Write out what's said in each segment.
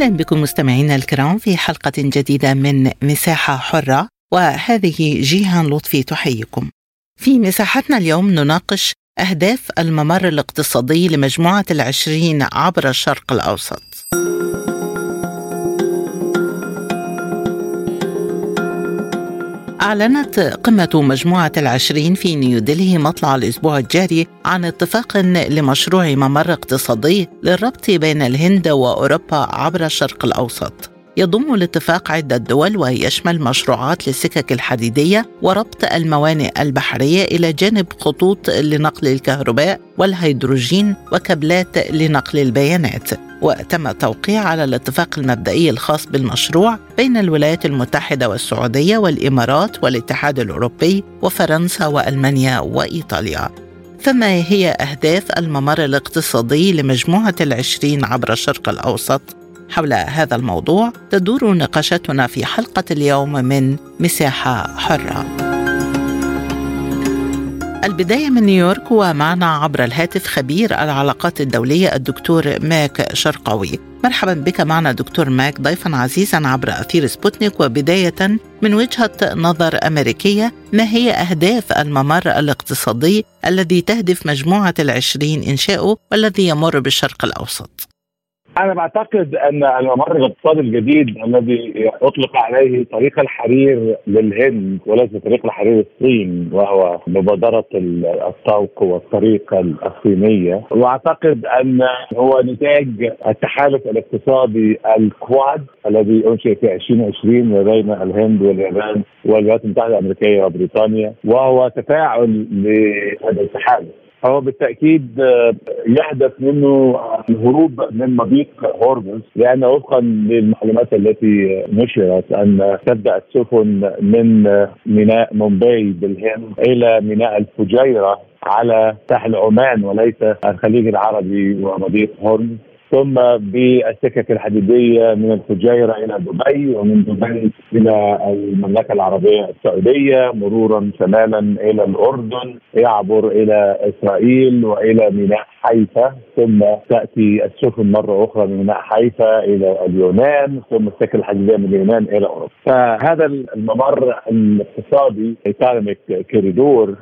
أهلا بكم مستمعينا الكرام في حلقة جديدة من مساحة حرة وهذه جيهان لطفي تحييكم. في مساحتنا اليوم نناقش أهداف الممر الاقتصادي لمجموعة العشرين عبر الشرق الأوسط. أعلنت قمة مجموعة العشرين في نيودلهي مطلع الأسبوع الجاري عن اتفاق لمشروع ممر اقتصادي للربط بين الهند وأوروبا عبر الشرق الأوسط. يضم الاتفاق عدة دول ويشمل مشروعات للسكك الحديدية وربط الموانئ البحرية إلى جانب خطوط لنقل الكهرباء والهيدروجين وكابلات لنقل البيانات. وتم التوقيع على الاتفاق المبدئي الخاص بالمشروع بين الولايات المتحدة والسعودية والإمارات والاتحاد الأوروبي وفرنسا وألمانيا وإيطاليا. فما هي أهداف الممر الاقتصادي لمجموعة العشرين عبر الشرق الأوسط؟ حول هذا الموضوع تدور نقاشتنا في حلقة اليوم من مساحة حرة. البداية من نيويورك ومعنا عبر الهاتف خبير العلاقات الدولية الدكتور ماك شرقاوي مرحبا بك معنا دكتور ماك ضيفا عزيزا عبر أثير سبوتنيك وبداية من وجهة نظر أمريكية ما هي أهداف الممر الاقتصادي الذي تهدف مجموعة العشرين إنشاؤه والذي يمر بالشرق الأوسط أنا بعتقد أن الممر الاقتصادي الجديد الذي أطلق عليه طريق الحرير للهند وليس طريق الحرير الصين وهو مبادرة الطوق والطريق الصينية. وأعتقد أن هو نتاج التحالف الاقتصادي الكواد الذي أنشئ في 2020 ما بين الهند واليابان والولايات المتحدة الأمريكية وبريطانيا وهو تفاعل لهذا التحالف. هو بالتأكيد يهدف منه الهروب من مضيق هورمز لأن وفقا للمعلومات التي نشرت أن تبدا السفن من ميناء مومباي بالهند إلى ميناء الفجيرة على ساحل عمان وليس الخليج العربي ومضيق هورمز. ثم بالسكك الحديدية من الفجيرة إلى دبي ومن دبي إلى المملكة العربية السعودية مرورا شمالا إلى الأردن يعبر إلى إسرائيل وإلى ميناء حيفا ثم تأتي السفن مرة أخرى من ميناء حيفا إلى اليونان ثم السكه الحديدية من اليونان إلى أوروبا. فهذا الممر الاقتصادي ايكونوميك كوريدور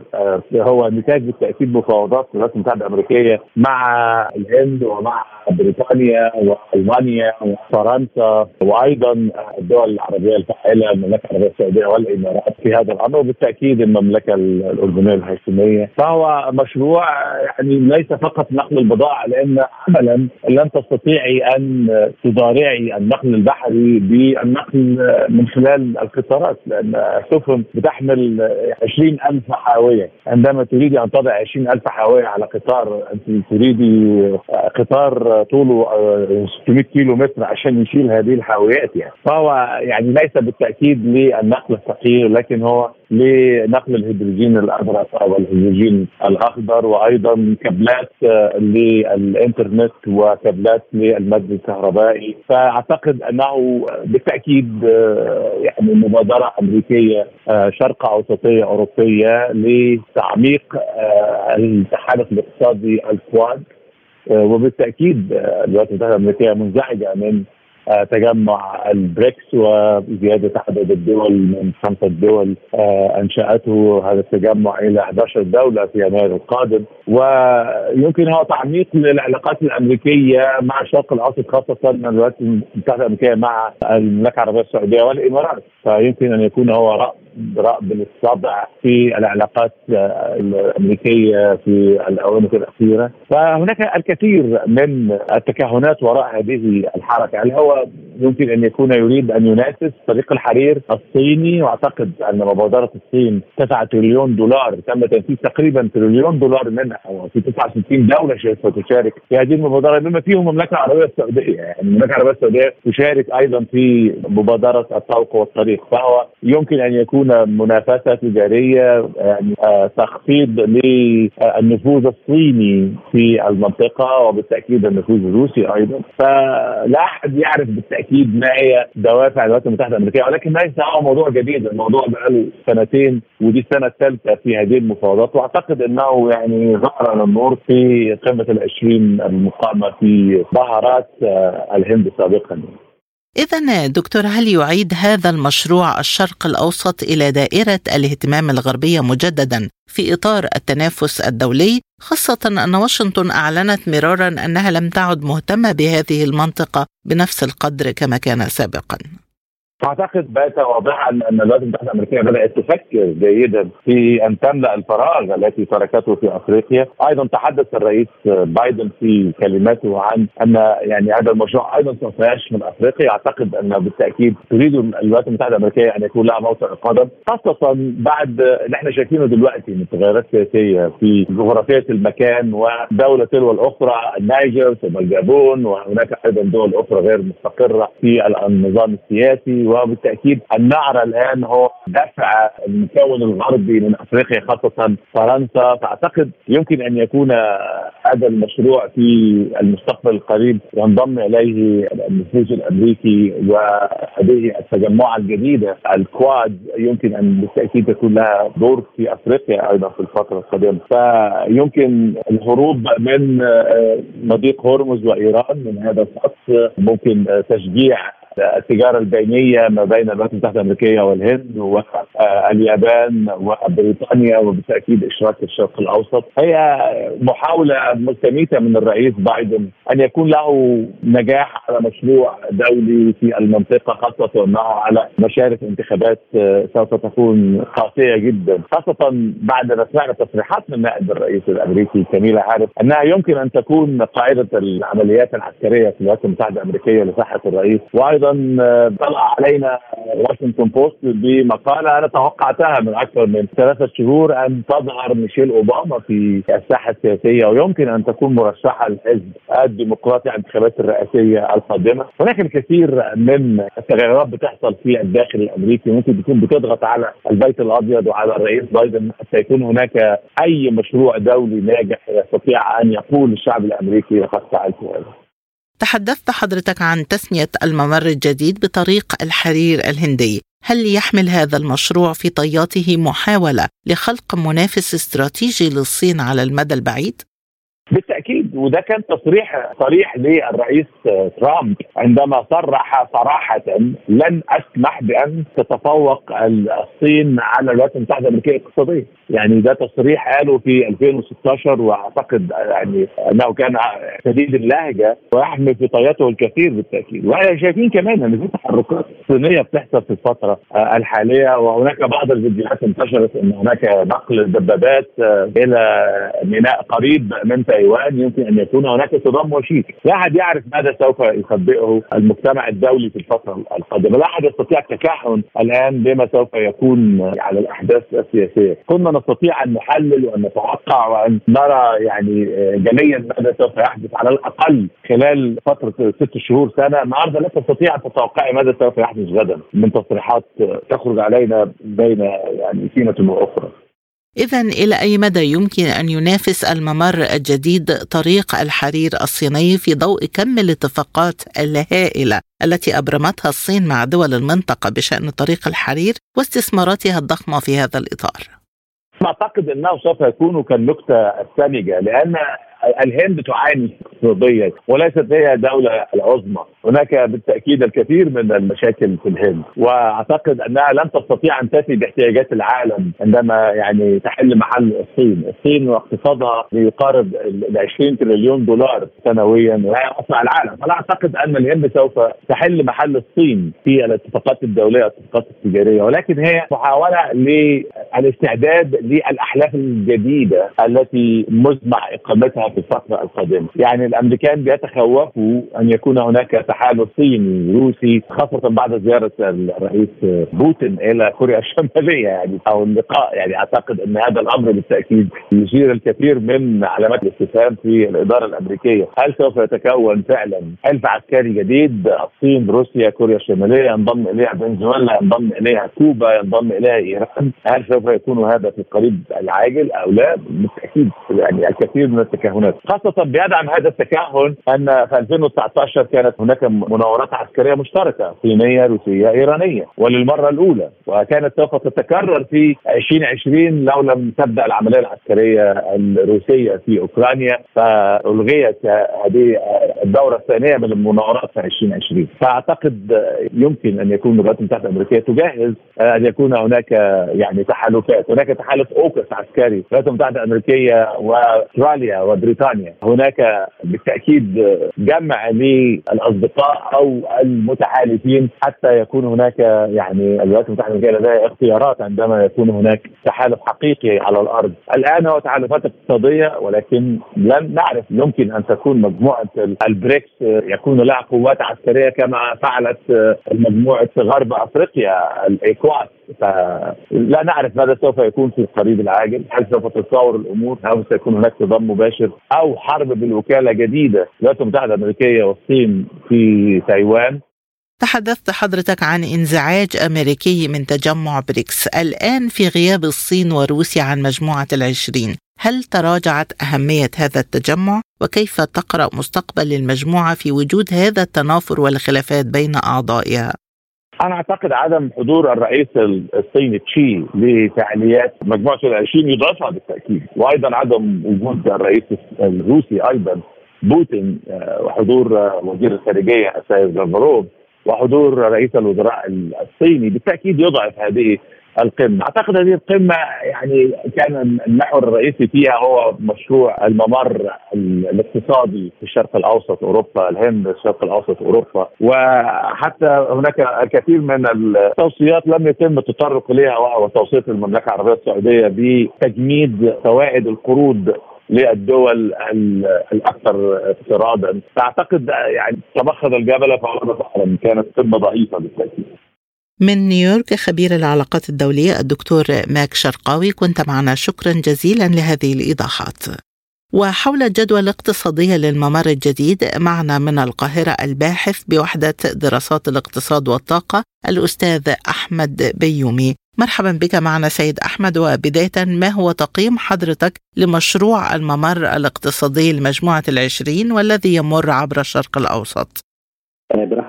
هو نتاج بالتاكيد مفاوضات الولايات المتحدة الأمريكية مع الهند ومع بريطانيا وألمانيا وفرنسا وأيضا الدول العربية الفاعلة المملكة العربية السعودية والإمارات في هذا الأمر وبالتأكيد المملكة الأردنية الهاشمية. فهو مشروع يعني ليس فقط نقل البضائع لأن عملا لن تستطيعي أن تضارعي النقل البحري بالنقل من خلال القطارات لأن السفن بتحمل 20000 حاوية. عندما تريدي أن تضع 20000 حاوية على قطار أنت تريدي قطار طوله 600 كيلو متر عشان يشيل هذه الحاويات يعني. فهو يعني ليس بالتأكيد للنقل الثقيل لكن هو لنقل الهيدروجين الازرق أو الهيدروجين الأخضر وأيضا كابلات للإنترنت وكابلات للمد الكهربائي. فأعتقد أنه بالتأكيد يعني مبادرة أمريكية شرق أوسطية أوروبية لتعميق التحالف الاقتصادي الكواد. وبالتأكيد الولايات المتحدة الأمريكية منزعجة من تجمع البريكس وزيادة عدد الدول من خمسة دول أنشأته هذا التجمع إلى 11 دولة في يناير القادم. ويمكن هو تعميق للعلاقات الأمريكية مع الشرق الأوسط خاصة الولايات المتحدة الأمريكية مع المملكة العربية السعودية والإمارات. فيمكن أن يكون هو راس رأب للصدع في العلاقات الأمريكية في الأونة الأخيرة. فهناك الكثير من التكهنات وراء هذه الحركة. هل هو يمكن أن يكون يريد أن ينافس طريق الحرير الصيني؟ وأعتقد أن مبادرة الصين 9 تريليون دولار تم تنفيذ تقريبا تريليون دولار منها وفي 69 دولة ستشارك في هذه المبادرة بما فيهم المملكة العربية السعودية. يعني المملكة العربية السعودية تشارك أيضا في مبادرة الطوق والطريق. الطريق فهو يمكن أن يكون منافسة تجارية يعني تخفيض للنفوذ الصيني في المنطقة وبالتأكيد النفوذ الروسي أيضا. فلا أحد يعرف بالتأكيد ما هي دوافع الولايات المتحدة الأمريكية ولكن ليس هو موضوع جديد الموضوع بقاله سنتين ودي السنة الثالثة في هذه المفاوضات وأعتقد إنه يعني ظهر النور في قمة العشرين المقامة في بهارات آه، الهند سابقا. إذا دكتور هل يعيد هذا المشروع الشرق الأوسط إلى دائرة الاهتمام الغربية مجددا في إطار التنافس الدولي خاصة أن واشنطن أعلنت مرارا أنها لم تعد مهتمة بهذه المنطقة بنفس القدر كما كان سابقا. اعتقد بات واضحا ان الولايات المتحدة الأمريكية بدأت تفكر جيدا في أن تملأ الفراغ التي تركته في أفريقيا، أيضا تحدث الرئيس بايدن في كلماته عن أن يعني هذا المشروع أيضا سوف يشمل أفريقيا، أعتقد أن بالتأكيد تريد الولايات المتحدة الأمريكية أن يكون لها موطئ قدم، خاصة بعد اللي إحنا شايفينه دلوقتي من تغيرات سياسية في جغرافية المكان ودولة تلو الأخرى النيجر ثم الجابون وهناك أيضا دول أخرى غير مستقرة في النظام السياسي. وبالتأكيد النعره الآن هو دفع المكون الغربي من أفريقيا خاصة فرنسا. فأعتقد يمكن أن يكون هذا المشروع في المستقبل القريب ينضم إليه النفوذ الأمريكي وهذه التجمعة الجديدة الكواد. يمكن أن بالتأكيد تكون لها دور في أفريقيا أيضا في الفترة القادمة. فيمكن الهروب من مضيق هرمز وإيران من هذا الخط ممكن تشجيع التجارة البينية ما بين الولايات المتحدة الأمريكية والهند واليابان وبريطانيا وبالتأكيد إشراك الشرق الأوسط. هي محاولة مستميته من الرئيس بايدن أن يكون له نجاح على مشروع دولي في المنطقة خاصة انه على مشارف انتخابات سوف تكون قاسية جدا خاصة بعد ما سمعنا تصريحات من نائب الرئيس الأمريكي كميلا هاريس أنها يمكن أن تكون قاعدة العمليات العسكرية في الولايات المتحدة الأمريكية لصحة الرئيس وأيضا أيضا آه، طلع علينا واشنطن بوست بمقالة أنا توقعتها من أكثر من ثلاثة شهور أن تظهر ميشيل أوباما في الساحة السياسية ويمكن أن تكون مرشحة للحزب الديمقراطي الانتخابات الرئاسية القادمة، هناك الكثير من التغيرات بتحصل في الداخل الأمريكي ممكن تكون بتضغط على البيت الأبيض وعلى الرئيس بايدن حتى يكون هناك أي مشروع دولي ناجح يستطيع أن يقول الشعب الأمريكي لقد فعلت هذا. تحدثت حضرتك عن تسمية الممر الجديد بطريق الحرير الهندي هل يحمل هذا المشروع في طياته محاولة لخلق منافس استراتيجي للصين على المدى البعيد؟ بالتأكيد وده كان تصريح صريح للرئيس ترامب عندما صرح صراحة لن أسمح بأن تتفوق الصين على الولايات المتحدة الأمريكية اقتصاديا يعني ده تصريح قاله في 2016 وأعتقد يعني أنه كان شديد اللهجة ويحمل في طياته الكثير بالتأكيد. وإحنا شايفين كمان إن في تحركات صينية بتحصل في الفترة الحالية وهناك بعض الفيديوهات انتشرت إن هناك نقل الدبابات إلى ميناء قريب من تايوان يمكن أن يكون هناك صدام وشيك، لا أحد يعرف ماذا سوف يخبئه المجتمع الدولي في الفترة القادمة، لا أحد يستطيع التكهن الآن بما سوف يكون على الأحداث السياسية، كنا نستطيع أن نحلل وأن نتوقع وأن نرى يعني جليا ماذا سوف يحدث على الأقل خلال فترة ست شهور سنة، النهارده لا تستطيع أن تتوقعي ماذا سوف يحدث غدا من تصريحات تخرج علينا بين يعني سينة وأخرى. إذا إلى أي مدى يمكن أن ينافس الممر الجديد طريق الحرير الصيني في ضوء كم الاتفاقات الهائلة التي أبرمتها الصين مع دول المنطقة بشأن طريق الحرير واستثماراتها الضخمة في هذا الإطار؟ أعتقد أنه سوف يكون كالنكتة السامجة لأن الهند تعاني اقتصاديا وليست هي الدولة العظمى هناك بالتأكيد الكثير من المشاكل في الهند. وأعتقد أنها لن تستطيع أن تفي باحتياجات العالم عندما يعني تحل محل الصين. الصين واقتصادها يقارب ال 20 تريليون دولار سنويا وهي أسرع العالم. فلا أعتقد أن الهند سوف تحل محل الصين في الاتفاقات الدولية الاتفاقات التجارية. ولكن هي محاولة للاستعداد للأحلاف الجديدة التي مزمع إقامتها في الفترة القادمة. يعني الأمريكان بيتخوفوا أن يكون هناك تحالف صيني روسي خاصة بعد زيارة الرئيس بوتين إلى كوريا الشمالية. يعني أو اللقاء. يعني أعتقد أن هذا الأمر بالتأكيد يثير الكثير من علامات الاستفهام في الإدارة الأمريكية، هل سوف يتكون فعلا حلف عسكري جديد؟ الصين روسيا كوريا الشمالية ينضم إليها فنزويلا ينضم إليها كوبا ينضم إليها إيران، هل سوف يكون هذا في القريب العاجل أو لا؟ بالتأكيد. يعني الكثير من التكهنات، خاصة بيدعم هذا التكهن أن في 2019 كانت هناك مناورات عسكرية مشتركة صينية روسية إيرانية وللمرة الأولى وكانت سوف تتكرر في 2020 لو لم تبدأ العملية العسكرية الروسية في أوكرانيا فألغيت هذه الدورة الثانية من المناورات في 2020 فأعتقد يمكن أن يكون الولايات المتحدة الأمريكية تجهز أن يكون هناك يعني تحالفات هناك تحالف أوكوس عسكري الولايات المتحدة الأمريكية وأستراليا وبريطانيا. هناك بالتأكيد جمع للأصدقاء أو المتحالفين حتى يكون هناك يعني الولايات المتحدة الأمريكية لديها اختيارات عندما يكون هناك تحالف حقيقي على الأرض. الآن هو تحالفات اقتصادية ولكن لم نعرف يمكن أن تكون مجموعة البريكس يكون لها قوات عسكرية كما فعلت مجموعه غرب أفريقيا الايكواس فلا نعرف ماذا سوف يكون في القريب العاجل. هل سوف تتطور الأمور؟ هل سيكون هناك صدام مباشر؟ أو حرب بالوكالة جديدة الولايات المتحده الامريكيه والصين في تايوان؟ تحدثت حضرتك عن انزعاج أمريكي من تجمع بريكس. الآن في غياب الصين وروسيا عن مجموعة العشرين. هل تراجعت أهمية هذا التجمع؟ وكيف تقرأ مستقبل المجموعة في وجود هذا التنافر والخلافات بين أعضائها؟ أنا أعتقد عدم حضور الرئيس الصيني تشي لفعاليات مجموعة العشرين يضعفها بالتاكيد وأيضا عدم وجود الرئيس الروسي أيضا بوتين وحضور وزير الخارجية السيد لافروف وحضور رئيس الوزراء الصيني بالتأكيد يضعف هذه القمة، أعتقد هذه القمة يعني كان المحور الرئيسي فيها هو مشروع الممر الاقتصادي في الشرق الأوسط أوروبا، الهند، الشرق الأوسط أوروبا، وحتى هناك الكثير من التوصيات لم يتم التطرق إليها وهو توصيه المملكة العربية السعودية بتجميد فوائد القروض للدول الأكثر اقتراضا. فأعتقد يعني تبخر الجبل احرم كانت قمة ضعيفة بالتأكيد. من نيويورك خبير العلاقات الدولية الدكتور ماك شرقاوي كنت معنا. شكرا جزيلا لهذه الإيضاحات. وحول الجدوى الاقتصادية للممر الجديد معنا من القاهرة الباحث بوحدة دراسات الاقتصاد والطاقة الأستاذ أحمد بيومي. مرحبا بك معنا سيد أحمد. وبداية ما هو تقييم حضرتك لمشروع الممر الاقتصادي لمجموعة العشرين والذي يمر عبر الشرق الأوسط؟ بالساده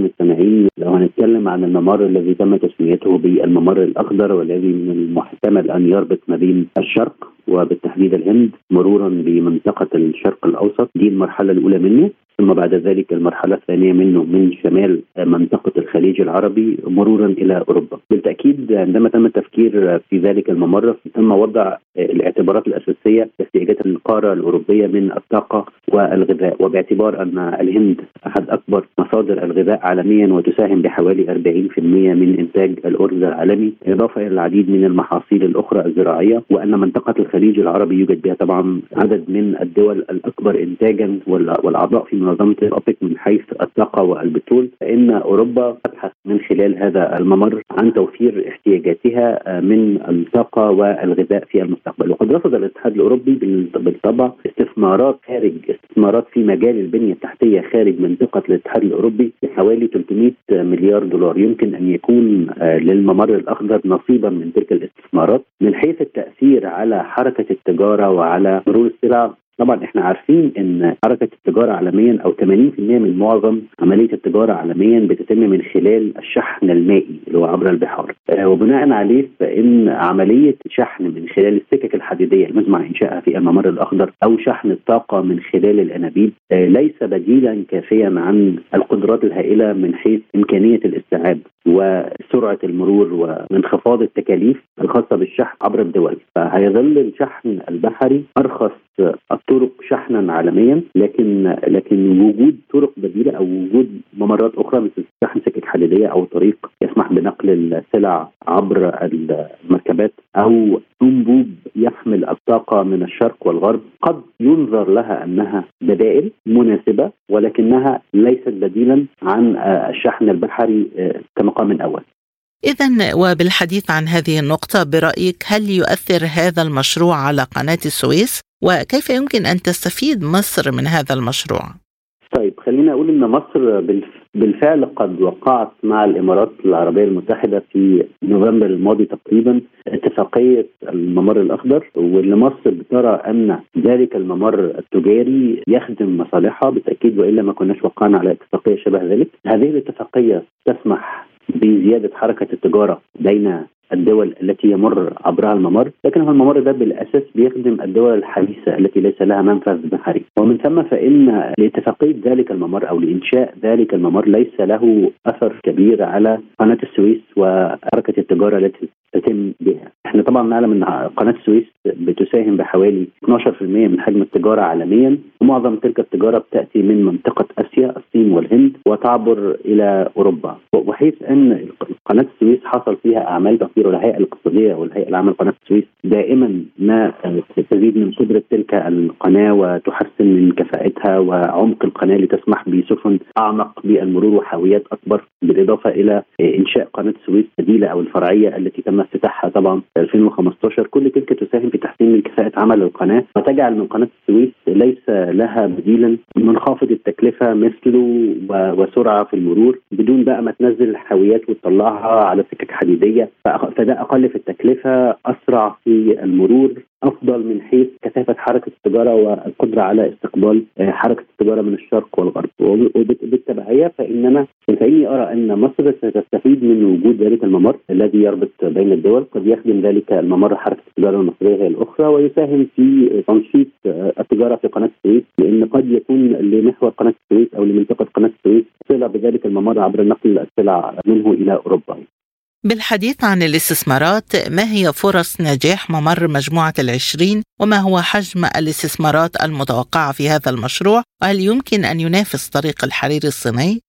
المستمعين لو هنتكلم عن الممر الذي تم تسميته بالممر الأخضر والذي من المحتمل أن يربط ما بين الشرق وبالتحديد الهند مرورا بمنطقة الشرق الأوسط دي المرحلة الأولى منه ثم بعد ذلك المرحلة الثانية منه من شمال منطقة الخليج العربي مرورا إلى أوروبا. بالتأكيد عندما تم التفكير في ذلك الممر تم وضع الاعتبارات الأساسية لاحتياجات القارة الأوروبية من الطاقة والغذاء وباعتبار أن الهند أحد أكبر مصادر الغذاء عالميا وتساهم بحوالي 40% من إنتاج الأرز العالمي إضافة إلى العديد من المحاصيل الأخرى الزراعية وأن منطقة الخليج العربي يوجد بها طبعا عدد من الدول الأكبر انتاجا والأعضاء في منظمة الأوبك من حيث الطاقة والبترول. فإن أوروبا تبحث من خلال هذا الممر عن توفير احتياجاتها من الطاقة والغذاء في المستقبل. وقد رفض الاتحاد الأوروبي بالطبع استثمارات خارج استثمارات في مجال البنية التحتية خارج منطقة الاتحاد الأوروبي بحوالي 300 مليار دولار. يمكن أن يكون للممر الأخضر نصيبا من تلك الاستثمارات من حيث التأثير على حركة التجارة وعلى مرور السلع طبعا إحنا عارفين إن حركة التجارة عالميا أو 80% من معظم عملية التجارة عالميا بتتم من خلال الشحن المائي اللي هو عبر البحار. آه وبناء عليه فإن عملية شحن من خلال السكك الحديدية المزمع انشائها في الممر الأخضر أو شحن الطاقة من خلال الأنابيب آه ليس بديلا كافيا عن القدرات الهائلة من حيث إمكانية الاستيعاب وسرعة المرور وانخفاض التكاليف الخاصة بالشحن عبر الدول فهيظل الشحن البحري أرخص الطرق شحنا عالميا لكن لكن وجود طرق بديلة أو وجود ممرات أخرى مثل شحن سكك حديديه أو طريق يسمح بنقل السلع عبر المركبات أو أنبوب يحمل الطاقة من الشرق والغرب قد ينظر لها أنها بدائل مناسبة ولكنها ليست بديلا عن الشحن البحري كمقام أول. إذا وبالحديث عن هذه النقطة برأيك هل يؤثر هذا المشروع على قناة السويس؟ وكيف يمكن أن تستفيد مصر من هذا المشروع؟ طيب خلينا أقول أن مصر بالفعل قد وقعت مع الإمارات العربية المتحدة في نوفمبر الماضي تقريبا اتفاقية الممر الأخضر واللي مصر بترى أن ذلك الممر التجاري يخدم مصالحها بالتأكيد وإلا ما كناش وقعنا على اتفاقية شبه ذلك هذه الاتفاقية تسمح بزيادة حركة التجارة بين الدول التي يمر عبرها الممر لكن هو الممر ده بالأساس بيخدم الدول الحديثة التي ليس لها منفذ بحري. ومن ثم فإن لاتفاقية ذلك الممر أو لإنشاء ذلك الممر ليس له أثر كبير على قناة السويس وحركة التجارة التي تتم بها إحنا طبعا نعلم إن قناة السويس بتساهم بحوالي 12% من حجم التجارة عالميا ومعظم تلك التجارة بتأتي من منطقة آسيا الصين والهند وتعبر إلى أوروبا. وحيث إن قناة السويس حصل فيها أعمال تطوير الهيئه الاقتصادية والهيئة العامة لقناة السويس دائما ما تزيد من قدرة تلك القناة وتحسن من كفاءتها وعمق القناة لتسمح بسفن أعمق بالمرور وحاويات أكبر بالإضافة إلى إنشاء قناة السويس البديله أو الفرعية التي تم افتتاحها طبعا في 2015 كل تلك تساهم في تحسين من كفاءة عمل القناة وتجعل من قناة السويس ليس لها بديلا منخفض التكلفة مثله وسرعة في المرور بدون بقى ما تنزل الحاويات وتطلعها على سكك حديدية. فده أقل في التكلفة أسرع في المرور. أفضل من حيث كثافة حركة التجارة والقدرة على استقبال آه، حركة التجارة من الشرق والغرب. وبالتبعية فاننا فإني أرى أن مصر ستستفيد من وجود ذلك الممر الذي يربط بين الدول. قد يخدم ذلك الممر حركة التجارة المصرية هي الأخرى ويساهم في تنشيط آه، التجارة في قناة السويس لأن قد يكون لمحور قناة السويس أو لمنطقة قناة السويس صله بذلك الممر عبر نقل السلع منه إلى أوروبا. بالحديث عن الاستثمارات ما هي فرص نجاح ممر مجموعة العشرين وما هو حجم الاستثمارات المتوقعة في هذا المشروع وهل يمكن أن ينافس طريق الحرير الصيني؟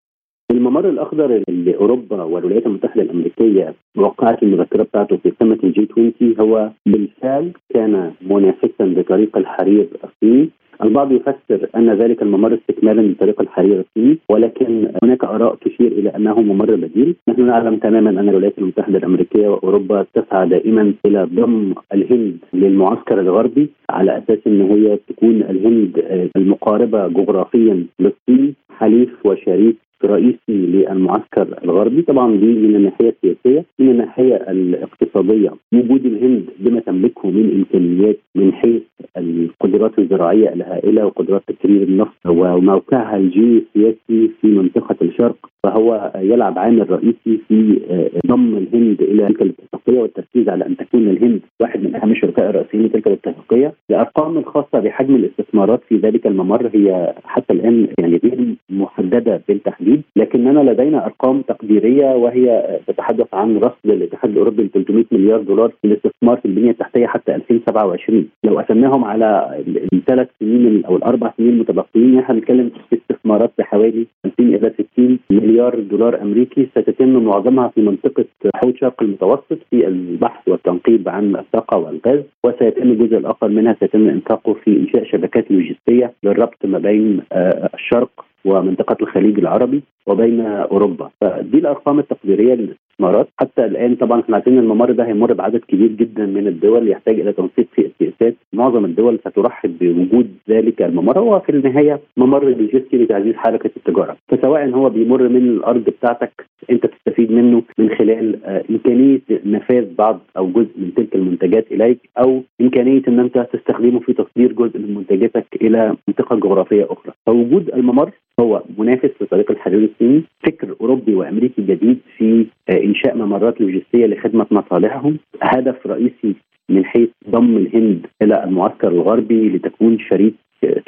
الممر الأخضر اللي أوروبا والولايات المتحدة الأمريكية وقعت المذكرة بتاعته في قمة الجي 20 هو بالفعل كان منافسا لطريق الحرير الصيني البعض يفسر أن ذلك الممر استكمالا لطريق الحرير الصيني ولكن هناك آراء تشير إلى أنه ممر بديل، نحن نعلم تماما أن الولايات المتحدة الأمريكية وأوروبا تسعى دائما إلى ضم الهند للمعسكر الغربي على أساس إن هي تكون الهند المقاربة جغرافيا للصين حليف وشريك رئيسي للمعسكر الغربي. طبعا دي من الناحية السياسية من الناحية الاقتصادية. وجود الهند بما تملكه من إمكانيات من حيث القدرات الزراعية الهائلة وقدرات تكرير النفط وموقعها الجيوسياسي في منطقة الشرق فهو يلعب عامل رئيسي في ضم الهند إلى تلك الاتفاقية والتركيز على أن تكون الهند واحد من أهم الشركاء الرئيسيين لتلك الاتفاقية، الأرقام الخاصة بحجم الاستثمارات في ذلك الممر هي حتى الآن يعني غير محددة بالتحديد، لكننا لدينا أرقام تقديرية وهي تتحدث عن رصد الاتحاد الأوروبي ل 300 مليار دولار للاستثمار في البنية التحتية حتى 2027 لو قسمناهم على الثلاث سنين أو الأربع سنين المتبقيين إحنا بنتكلم في استثمارات بحوالي 50 إلى 60 مليار دولار أمريكي ستتم معظمها في منطقة حوض شرق المتوسط في البحث والتنقيب عن الطاقة والغاز وسيتم الجزء الآخر منها سيتم إنفاقه في إنشاء شبكات لوجستية للربط ما بين آه، الشرق ومنطقة الخليج العربي وبين أوروبا. فدي الأرقام التقديرية للاستثمارات. حتى الآن طبعا إحنا عارفين الممر ده هيمر بعدد كبير جدا من الدول يحتاج إلى تنسيق في السياسات. معظم الدول سترحب بوجود ذلك الممر. هو في النهاية ممر لوجستي لتعزيز حركة التجارة. فسواء هو بيمر من الأرض بتاعتك أنت تستفيد منه من خلال آه، إمكانية نفاذ بعض أو جزء من تلك المنتجات إليك أو إمكانية إن أنت تستخدمه في تصدير جزء من منتجاتك إلى منطقة جغرافية أخرى. فوجود الممر هو منافس لطريق الحرير الصيني فكر أوروبي وأمريكي جديد في آه، إنشاء ممرات لوجستية لخدمة مصالحهم هدف رئيسي من حيث ضم الهند إلى المعسكر الغربي لتكون شريك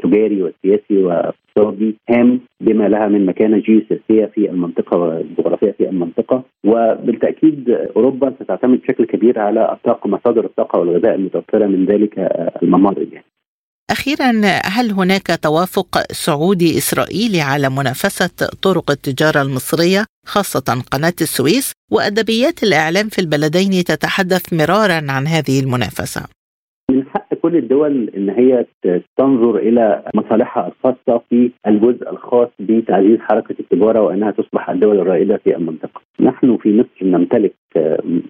تجاري وسياسي واقتصادي هام بما لها من مكانة جيوسياسية في المنطقة والجغرافية في المنطقة وبالتأكيد أوروبا ستعتمد بشكل كبير على الطاقه مصادر الطاقة والغذاء المتوفرة من ذلك الممارض يعني. أخيرا هل هناك توافق سعودي اسرائيلي على منافسة طرق التجارة المصرية خاصة قناة السويس وأدبيات الإعلام في البلدين تتحدث مرارا عن هذه المنافسة من حق كل الدول إن هي تنظر إلى مصالحها الخاصة في الجزء الخاص بتعزيز حركة التجارة وإنها تصبح الدول الرائدة في المنطقة. نحن في مصر نمتلك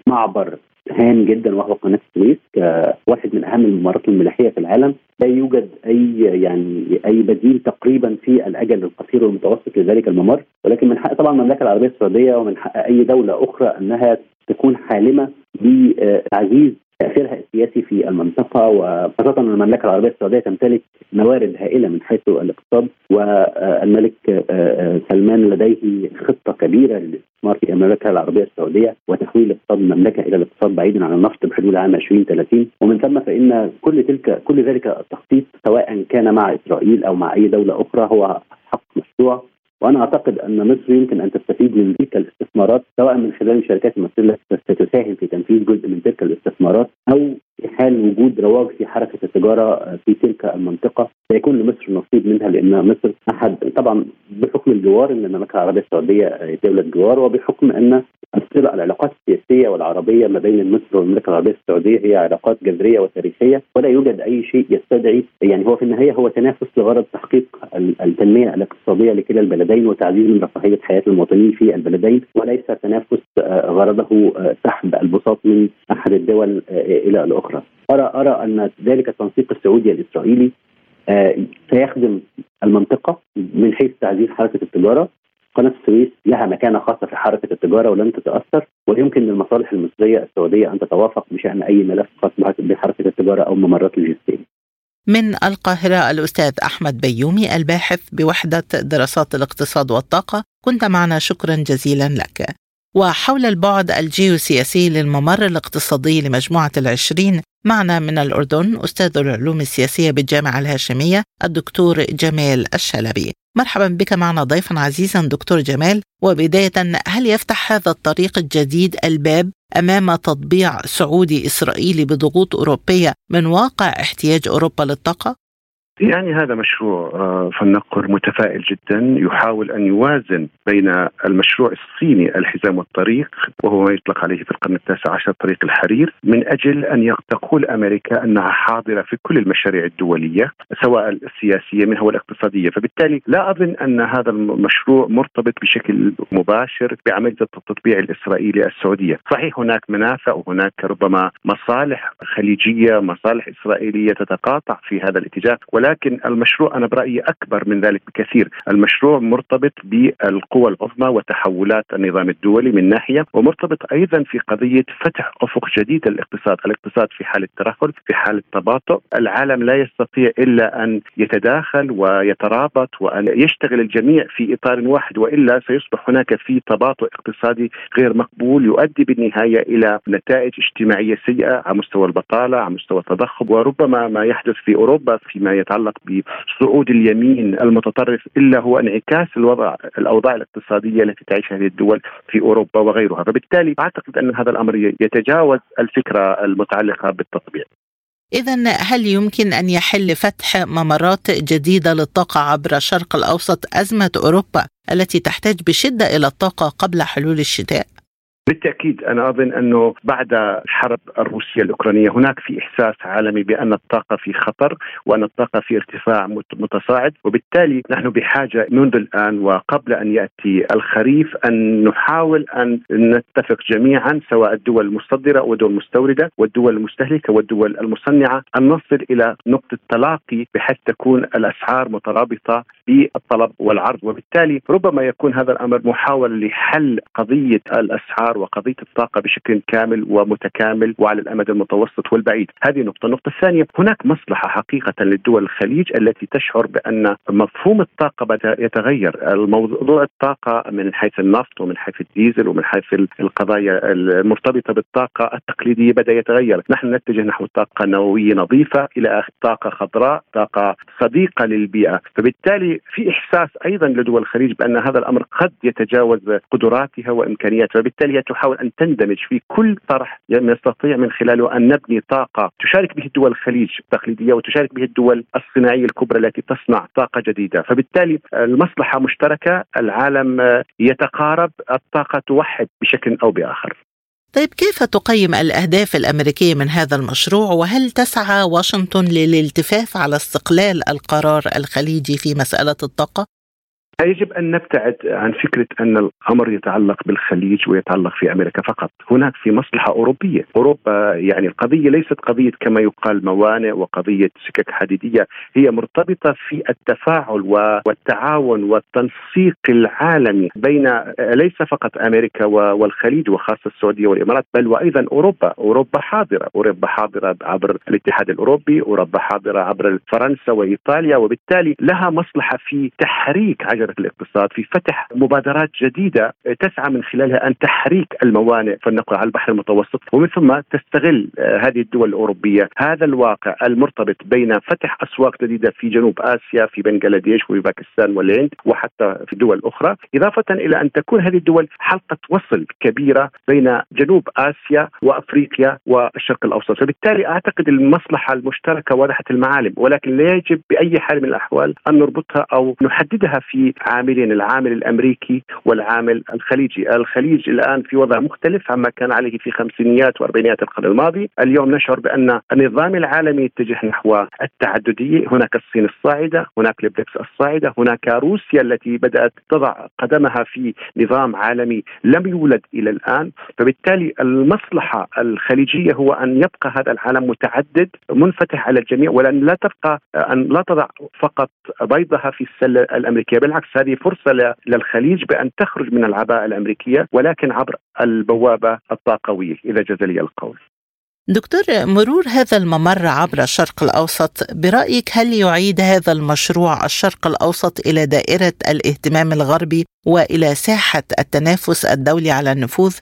معبر هام جدا وهو قناة السويس كواحد من أهم الممرات الملاحية في العالم لا يوجد أي يعني أي بديل تقريبا في الأجل القصير والمتوسط لذلك الممر. ولكن من حق طبعا المملكة العربية السعودية ومن حق أي دولة أخرى أنها تكون حالمة بتعزيز تأثيرها السياسي في المنطقة وخاصة أن المملكة العربية السعودية تمتلك موارد هائلة من حيث الاقتصاد والملك سلمان لديه خطة كبيرة للاستثمار في المملكة العربية السعودية وتحويل اقتصاد المملكة إلى الاقتصاد بعيدا عن النفط بحلول عام 2030 ومن ثم فإن كل تلك كل ذلك التخطيط سواء كان مع إسرائيل أو مع أي دولة أخرى هو حق مشروع. وأنا أعتقد أن مصر يمكن أن تستفيد من تلك الاستثمارات سواء من خلال الشركات المصريه التي ستساهم في تنفيذ جزء من تلك الاستثمارات أو في حال وجود رواج في حركة التجارة في تلك المنطقة سيكون لمصر نصيب منها لأن مصر أحد طبعا بحكم الجوار إن المملكه العربية السعودية دولة جوار وبحكم أن الصله العلاقات السياسية والعربية ما بين مصر والمملكة العربية السعودية هي علاقات جذرية وتاريخية ولا يوجد أي شيء يستدعي يعني هو في النهاية هو تنافس لغرض تحقيق التنمية الاقتصادية لكلا البلدين وتعزيز من رفاهية حياة المواطنين في البلدين وليس تنافس غرضه سحب البساط من أحد الدول إلى الأخرى. أرى أرى أن ذلك التنسيق السعودي الإسرائيلي سيخدم المنطقة من حيث تعزيز حركة التجارة قناة السويس لها مكانة خاصة في حركة التجارة ولن تتأثر ويمكن للمصالح المصرية السعودية أن تتوافق بشأن أي ملف خاص بحركه التجارة أو ممرات لوجستيه. من القاهرة الأستاذ أحمد بيومي الباحث بوحدة دراسات الاقتصاد والطاقة كنت معنا شكرا جزيلا لك وحول البعد الجيوسياسي للممر الاقتصادي لمجموعة العشرين معنا من الأردن أستاذ العلوم السياسية بالجامعة الهاشمية الدكتور جمال الشلبي مرحبا بك معنا ضيفا عزيزا دكتور جمال وبداية هل يفتح هذا الطريق الجديد الباب أمام تطبيع سعودي إسرائيلي بضغوط أوروبية من واقع احتياج أوروبا للطاقة؟ يعني هذا مشروع فلنقل متفائل جدا يحاول أن يوازن بين المشروع الصيني الحزام والطريق وهو ما يطلق عليه في القرن التاسع عشر طريق الحرير من أجل أن تقول أمريكا أنها حاضرة في كل المشاريع الدولية سواء السياسية منها والاقتصادية. فبالتالي لا أظن أن هذا المشروع مرتبط بشكل مباشر بعملية التطبيع الإسرائيلي السعودية. صحيح هناك منافع وهناك ربما مصالح خليجية مصالح إسرائيلية تتقاطع في هذا الاتجاه ولكن المشروع أنا برأيي أكبر من ذلك بكثير، المشروع مرتبط بالقوى العظمى وتحولات النظام الدولي من ناحية ومرتبط أيضا في قضية فتح أفق جديد للاقتصاد، الاقتصاد في حاله ترهل، في حاله تباطؤ، العالم لا يستطيع إلا أن يتداخل ويترابط وأن يشتغل الجميع في إطار واحد وإلا سيصبح هناك في تباطؤ اقتصادي غير مقبول يؤدي بالنهاية إلى نتائج اجتماعية سيئة على مستوى البطالة، على مستوى التضخم وربما ما يحدث في أوروبا فيما يتعلق يتعلق بصعود اليمين المتطرف إلا هو انعكاس الوضع الأوضاع الاقتصادية التي تعيشها هذه الدول في أوروبا وغيرها، فبالتالي أعتقد أن هذا الأمر يتجاوز الفكرة المتعلقة بالتطبيع. إذا هل يمكن أن يحل فتح ممرات جديدة للطاقة عبر الشرق الأوسط أزمة أوروبا التي تحتاج بشدة إلى الطاقة قبل حلول الشتاء؟ بالتأكيد أنا أظن أنه بعد الحرب الروسية الأوكرانية هناك في إحساس عالمي بأن الطاقة في خطر وأن الطاقة في ارتفاع متصاعد وبالتالي نحن بحاجة منذ الآن وقبل أن يأتي الخريف أن نحاول أن نتفق جميعا سواء الدول المصدره والدول المستوردة والدول المستهلكة والدول المصنعة أن نصل إلى نقطة تلاقي بحيث تكون الأسعار مترابطة بالطلب والعرض وبالتالي ربما يكون هذا الأمر محاولة لحل قضية الأسعار وقضية الطاقة بشكل كامل ومتكامل وعلى الأمد المتوسط والبعيد، هذه نقطة، النقطة الثانية هناك مصلحة حقيقة للدول الخليج التي تشعر بأن مفهوم الطاقة بدأ يتغير، الموضوع الطاقة من حيث النفط ومن حيث الديزل ومن حيث القضايا المرتبطة بالطاقة التقليدية بدأ يتغير، نحن نتجه نحو طاقة نووية نظيفة إلى طاقة خضراء، طاقة صديقة للبيئة، فبالتالي في إحساس أيضا لدول الخليج بأن هذا الأمر قد يتجاوز قدراتها وإمكانياتها، فبالتالي تحاول أن تندمج في كل طرح نستطيع من خلاله أن نبني طاقة تشارك به الدول الخليج التقليدية وتشارك به الدول الصناعية الكبرى التي تصنع طاقة جديدة، فبالتالي المصلحة مشتركة، العالم يتقارب، الطاقة توحد بشكل أو بآخر. طيب كيف تقيم الأهداف الأمريكية من هذا المشروع وهل تسعى واشنطن للالتفاف على استقلال القرار الخليجي في مسألة الطاقة؟ يجب أن نبتعد عن فكرة أن الأمر يتعلق بالخليج ويتعلق في أمريكا فقط، هناك في مصلحة أوروبية، أوروبا يعني القضية ليست قضية كما يقال موانئ وقضية سكك حديدية، هي مرتبطة في التفاعل والتعاون والتنسيق العالمي بين ليس فقط أمريكا والخليج وخاصة السعودية والإمارات بل وأيضا أوروبا، أوروبا حاضرة، أوروبا حاضرة عبر الاتحاد الأوروبي، أوروبا حاضرة عبر فرنسا وإيطاليا وبالتالي لها مصلحة في تحريك عجله الاقتصاد في فتح مبادرات جديدة تسعى من خلالها أن تحريك الموانئ فلنقل على البحر المتوسط ومن ثم تستغل آه، هذه الدول الأوروبية هذا الواقع المرتبط بين فتح أسواق جديدة في جنوب آسيا في بنغلاديش وفي باكستان والهند وحتى في دول أخرى إضافة إلى أن تكون هذه الدول حلقة وصل كبيرة بين جنوب آسيا وأفريقيا والشرق الأوسط. فبالتالي أعتقد المصلحة المشتركة واضحة المعالم ولكن لا يجب بأي حال من الأحوال أن نربطها أو نحددها في عاملين العامل الأمريكي والعامل الخليجي، الخليج الآن في وضع مختلف عما كان عليه في خمسينيات وأربعينيات القرن الماضي، اليوم نشعر بأن النظام العالمي يتجه نحو التعدديه، هناك الصين الصاعدة، هناك البريكس الصاعدة، هناك روسيا التي بدأت تضع قدمها في نظام عالمي لم يولد إلى الآن، فبالتالي المصلحة الخليجية هو أن يبقى هذا العالم متعدد منفتح على الجميع ولن لا تبقى أن لا تضع فقط بيضها في السله الأمريكية، بالعكس هذه فرصة للخليج بأن تخرج من العباءة الأمريكية ولكن عبر البوابة الطاقوية اذا جاز لي القول. دكتور مرور هذا الممر عبر الشرق الأوسط برأيك هل يعيد هذا المشروع الشرق الأوسط إلى دائرة الاهتمام الغربي وإلى ساحة التنافس الدولي على النفوذ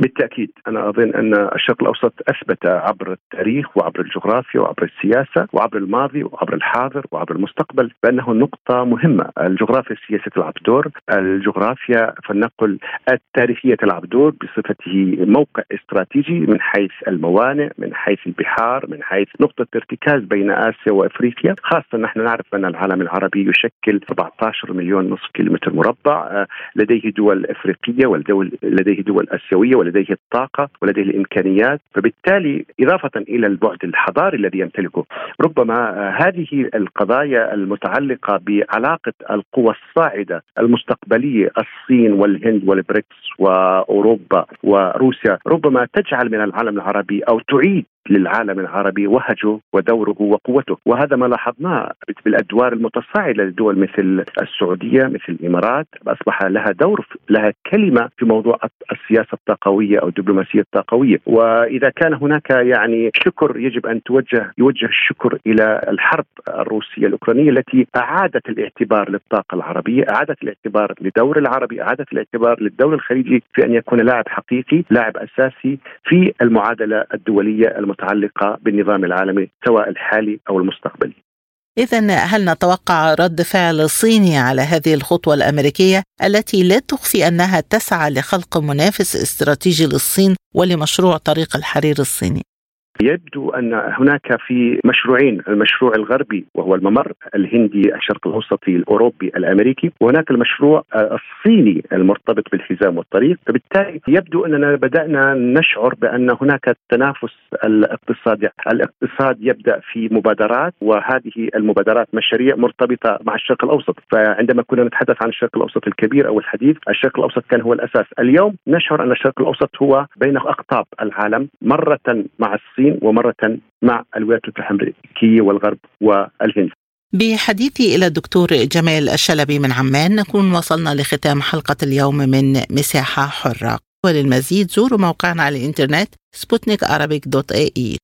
بالتأكيد أنا أظن أن الشرق الأوسط أثبت عبر التاريخ وعبر الجغرافيا وعبر السياسة وعبر الماضي وعبر الحاضر وعبر المستقبل بأنه نقطة مهمة، الجغرافيا السياسيه تلعب دور، الجغرافيا فلنقل التاريخية تلعب دور بصفته موقع استراتيجي من حيث الموانئ، من حيث البحار، من حيث نقطة ارتكاز بين آسيا وأفريقيا، خاصة نحن نعرف أن العالم العربي يشكل 14 مليون نصف كيلومتر مربع، لديه دول أفريقية ولديه دول آسيوية ولديه الطاقة ولديه الإمكانيات فبالتالي إضافة إلى البعد الحضاري الذي يمتلكه. ربما هذه القضايا المتعلقة بعلاقة القوى الصاعدة المستقبلية الصين والهند والبريكس وأوروبا وروسيا ربما تجعل من العالم العربي أو تعيد للعالم العربي وهجه ودوره وقوته. وهذا ما لاحظناه بالأدوار المتصاعدة لدول مثل السعودية مثل الإمارات. أصبح لها دور لها كلمة في موضوع السياسة الطاقوية أو الدبلوماسية الطاقوية. وإذا كان هناك يعني شكر يجب أن توجه يوجه الشكر إلى الحرب الروسية الأوكرانية التي أعادت الاعتبار للطاقة العربية أعادت الاعتبار لدور العربي أعادت الاعتبار للدور الخليجي في أن يكون لاعب حقيقي لاعب أساسي في المعادلة الدولية المتعلقة بالنظام العالمي سواء الحالي أو المستقبلي. إذا هل نتوقع رد فعل صيني على هذه الخطوة الأمريكية التي لا تخفي أنها تسعى لخلق منافس استراتيجي للصين ولمشروع طريق الحرير الصيني؟ يبدو أن هناك في مشروعين المشروع الغربي وهو الممر الهندي الشرق الأوسطي الأوروبي الأمريكي وهناك المشروع الصيني المرتبط بالحزام والطريق. فبالتالي يبدو أننا بدأنا نشعر بأن هناك تنافس الاقتصادي. الاقتصاد يبدأ في مبادرات وهذه المبادرات مشاريع مرتبطة مع الشرق الأوسط. فعندما كنا نتحدث عن الشرق الأوسط الكبير أو الحديث الشرق الأوسط كان هو الأساس. اليوم نشعر أن الشرق الأوسط هو بين أقطاب العالم مرة مع الصين. الصين ومرة مع الولايات المتحدة الأمريكية والغرب والهند. بحديثي إلى الدكتور جمال الشلبي من عمان نكون وصلنا لختام حلقة اليوم من مساحة حرة. وللمزيد زوروا موقعنا على الإنترنت سبوتنيك دوت اي